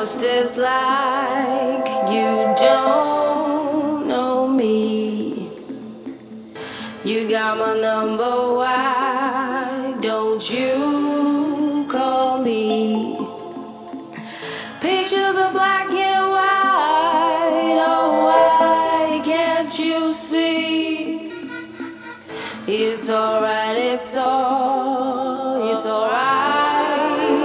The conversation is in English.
Just as like you don't know me. You got my number, why don't you call me? Pictures are black and white, oh, why can't you see? It's alright, it's all, it's alright.